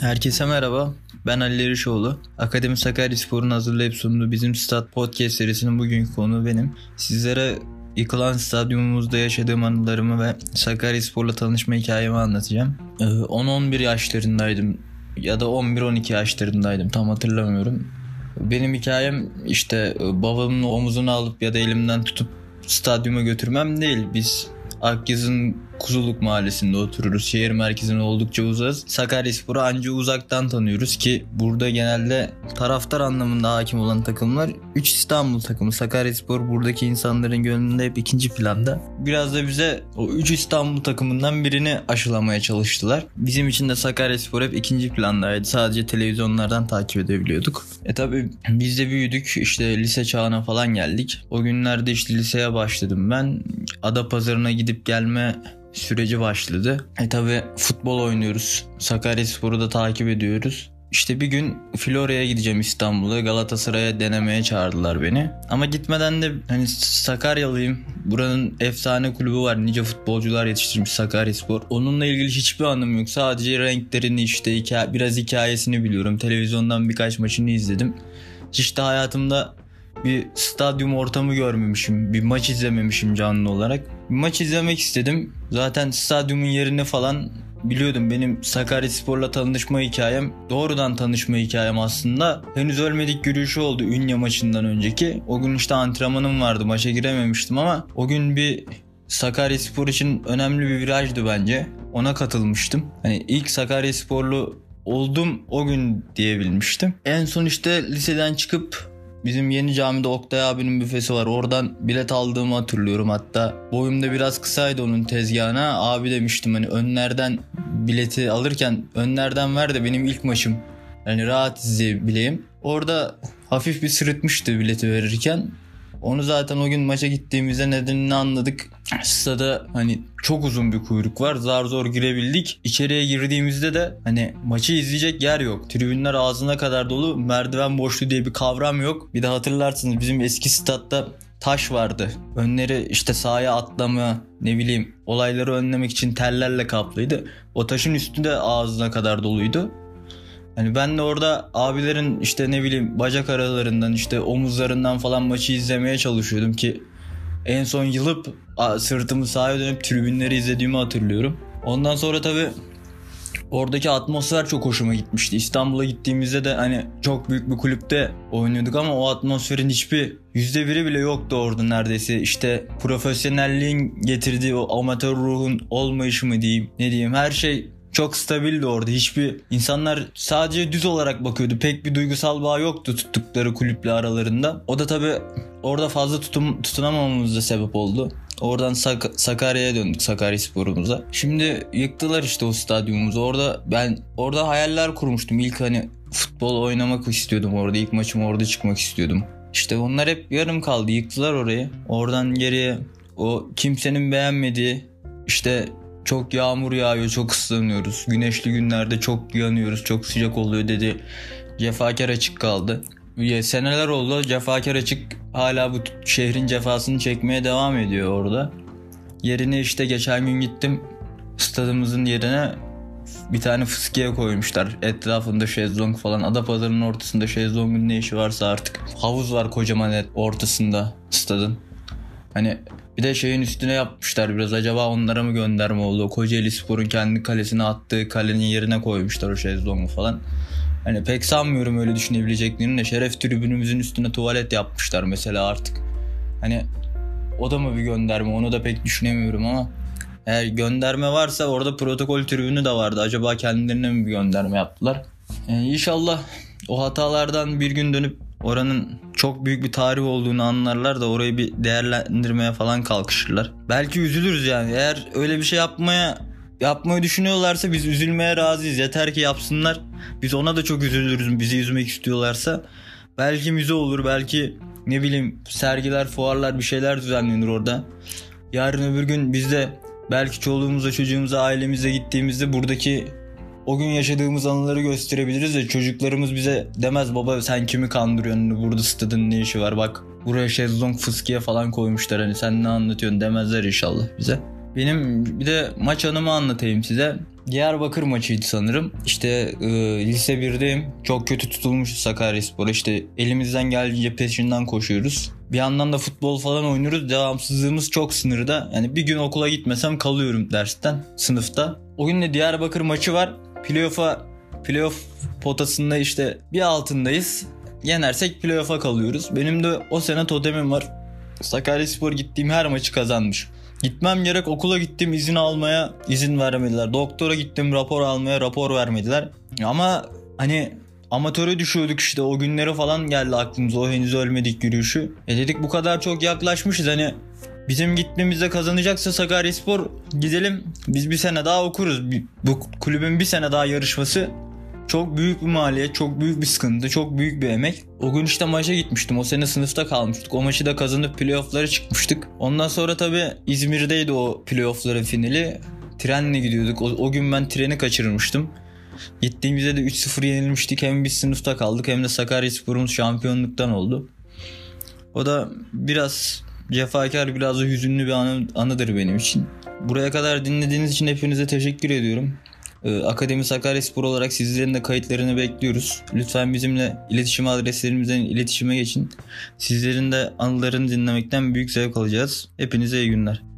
Herkese merhaba. Ben Ali Erişoğlu. Akademi Sakaryaspor'un hazırlayıp sunduğu Bizim Stat Podcast serisinin bugünkü konuğu benim. Sizlere yıkılan stadyumumuzda yaşadığım anılarımı ve Sakaryaspor'la tanışma hikayemi anlatacağım. Ee, 10-11 yaşlarındaydım ya da 11-12 yaşlarındaydım tam hatırlamıyorum. Benim hikayem işte babamın omuzunu alıp ya da elimden tutup stadyuma götürmem değil. Biz Akyaz'ın Kuzuluk Mahallesi'nde otururuz. Şehir merkezine oldukça uzağız. Sakaryaspor'u anca uzaktan tanıyoruz ki burada genelde taraftar anlamında hakim olan takımlar 3 İstanbul takımı. Sakaryaspor buradaki insanların gönlünde hep ikinci planda. Biraz da bize o 3 İstanbul takımından birini aşılamaya çalıştılar. Bizim için de Sakaryaspor hep ikinci plandaydı. Sadece televizyonlardan takip edebiliyorduk. E tabi biz de büyüdük. İşte lise çağına falan geldik. O günlerde işte liseye başladım ben. Ada pazarına gidip gelme süreci başladı. E tabi futbol oynuyoruz. Sakaryaspor'u da takip ediyoruz. İşte bir gün Florya'ya gideceğim İstanbul'a. Galatasaray'a denemeye çağırdılar beni. Ama gitmeden de hani Sakaryalıyım. Buranın efsane kulübü var. Nice futbolcular yetiştirmiş Sakaryaspor. Onunla ilgili hiçbir anım yok. Sadece renklerini işte biraz hikayesini biliyorum. Televizyondan birkaç maçını izledim. İşte hayatımda bir stadyum ortamı görmemişim. Bir maç izlememişim canlı olarak. Bir maç izlemek istedim. Zaten stadyumun yerini falan biliyordum. Benim Sakaryaspor'la tanışma hikayem doğrudan tanışma hikayem aslında. Henüz ölmedik yürüyüşü oldu Ünye maçından önceki. O gün işte antrenmanım vardı. Maça girememiştim ama o gün bir Sakaryaspor için önemli bir virajdı bence. Ona katılmıştım. Hani ilk Sakaryasporlu oldum o gün diyebilmiştim. En son işte liseden çıkıp Bizim yeni camide Oktay abinin büfesi var. Oradan bilet aldığımı hatırlıyorum. Hatta boyumda biraz kısaydı onun tezgahına. Abi demiştim hani önlerden bileti alırken önlerden ver de benim ilk maçım. Yani rahat izleyebileyim. Orada hafif bir sırıtmıştı bileti verirken. Onu zaten o gün maça gittiğimizde nedenini anladık. Stada hani çok uzun bir kuyruk var. Zar zor girebildik. İçeriye girdiğimizde de hani maçı izleyecek yer yok. Tribünler ağzına kadar dolu. Merdiven boşluğu diye bir kavram yok. Bir de hatırlarsınız bizim eski statta taş vardı. Önleri işte sahaya atlama ne bileyim olayları önlemek için tellerle kaplıydı. O taşın üstü de ağzına kadar doluydu. Hani ben de orada abilerin işte ne bileyim bacak aralarından işte omuzlarından falan maçı izlemeye çalışıyordum ki en son yılıp sırtımı sahaya dönüp tribünleri izlediğimi hatırlıyorum. Ondan sonra tabii oradaki atmosfer çok hoşuma gitmişti. İstanbul'a gittiğimizde de hani çok büyük bir kulüpte oynuyorduk ama o atmosferin hiçbir yüzde biri bile yoktu orada neredeyse. İşte profesyonelliğin getirdiği o amatör ruhun olmayışı mı diyeyim ne diyeyim her şey çok stabildi orada. Hiçbir insanlar sadece düz olarak bakıyordu. Pek bir duygusal bağ yoktu tuttukları kulüple aralarında. O da tabii orada fazla tutum, tutunamamamıza sebep oldu. Oradan Sak- Sakarya'ya döndük Sakarya sporumuza. Şimdi yıktılar işte o stadyumumuzu. Orada ben orada hayaller kurmuştum. İlk hani futbol oynamak istiyordum orada. İlk maçım orada çıkmak istiyordum. İşte onlar hep yarım kaldı. Yıktılar orayı. Oradan geriye o kimsenin beğenmediği işte çok yağmur yağıyor, çok ıslanıyoruz. Güneşli günlerde çok yanıyoruz, çok sıcak oluyor dedi. Cefakar açık kaldı. Seneler oldu cefakar açık hala bu şehrin cefasını çekmeye devam ediyor orada. Yerine işte geçen gün gittim stadımızın yerine bir tane fıskiye koymuşlar. Etrafında şezlong falan. Adapazarı'nın ortasında şezlongun ne işi varsa artık. Havuz var kocaman ortasında stadın. Hani bir de şeyin üstüne yapmışlar biraz. Acaba onlara mı gönderme oldu? Kocaeli Spor'un kendi kalesine attığı kalenin yerine koymuşlar o şezlongu falan. Hani pek sanmıyorum öyle düşünebileceklerini de şeref tribünümüzün üstüne tuvalet yapmışlar mesela artık. Hani o da mı bir gönderme onu da pek düşünemiyorum ama eğer gönderme varsa orada protokol tribünü de vardı. Acaba kendilerine mi bir gönderme yaptılar? Yani inşallah o hatalardan bir gün dönüp oranın çok büyük bir tarih olduğunu anlarlar da orayı bir değerlendirmeye falan kalkışırlar. Belki üzülürüz yani. Eğer öyle bir şey yapmaya yapmayı düşünüyorlarsa biz üzülmeye razıyız. Yeter ki yapsınlar. Biz ona da çok üzülürüz bizi üzmek istiyorlarsa. Belki müze olur, belki ne bileyim sergiler, fuarlar bir şeyler düzenlenir orada. Yarın öbür gün biz de belki çoluğumuza, çocuğumuza, ailemize gittiğimizde buradaki o gün yaşadığımız anıları gösterebiliriz de çocuklarımız bize demez baba sen kimi kandırıyorsun burada stadın ne işi var bak buraya şezlong fıskiye falan koymuşlar hani sen ne anlatıyorsun demezler inşallah bize. Benim bir de maç anımı anlatayım size. Diyarbakır maçıydı sanırım. İşte e, lise 1'deyim. Çok kötü tutulmuş Sakaryaspor. İşte elimizden geldiğince peşinden koşuyoruz. Bir yandan da futbol falan oynuyoruz. Devamsızlığımız çok sınırda. Yani bir gün okula gitmesem kalıyorum dersten, sınıfta. O gün de Diyarbakır maçı var. Playoff'a playoff potasında işte bir altındayız. Yenersek playoff'a kalıyoruz. Benim de o sene totemim var. Sakaryaspor gittiğim her maçı kazanmış. Gitmem gerek okula gittim izin almaya izin vermediler. Doktora gittim rapor almaya rapor vermediler. Ama hani amatöre düşüyorduk işte o günleri falan geldi aklımıza o henüz ölmedik yürüyüşü. E dedik bu kadar çok yaklaşmışız hani bizim gitmemizde kazanacaksa Sakaryaspor gidelim biz bir sene daha okuruz. Bu kulübün bir sene daha yarışması çok büyük bir maliyet, çok büyük bir sıkıntı, çok büyük bir emek. O gün işte maça gitmiştim. O sene sınıfta kalmıştık. O maçı da kazanıp playoff'lara çıkmıştık. Ondan sonra tabii İzmir'deydi o playoff'ların finali. Trenle gidiyorduk. O, o gün ben treni kaçırmıştım. Gittiğimizde de 3-0 yenilmiştik. Hem biz sınıfta kaldık hem de Sakaryaspor'umuz şampiyonluktan oldu. O da biraz cefakar, biraz da hüzünlü bir anı, anıdır benim için. Buraya kadar dinlediğiniz için hepinize teşekkür ediyorum. Ee, Akademi Sakaryaspor olarak sizlerin de kayıtlarını bekliyoruz. Lütfen bizimle iletişim adreslerimizden iletişime geçin. Sizlerin de anılarını dinlemekten büyük zevk alacağız. Hepinize iyi günler.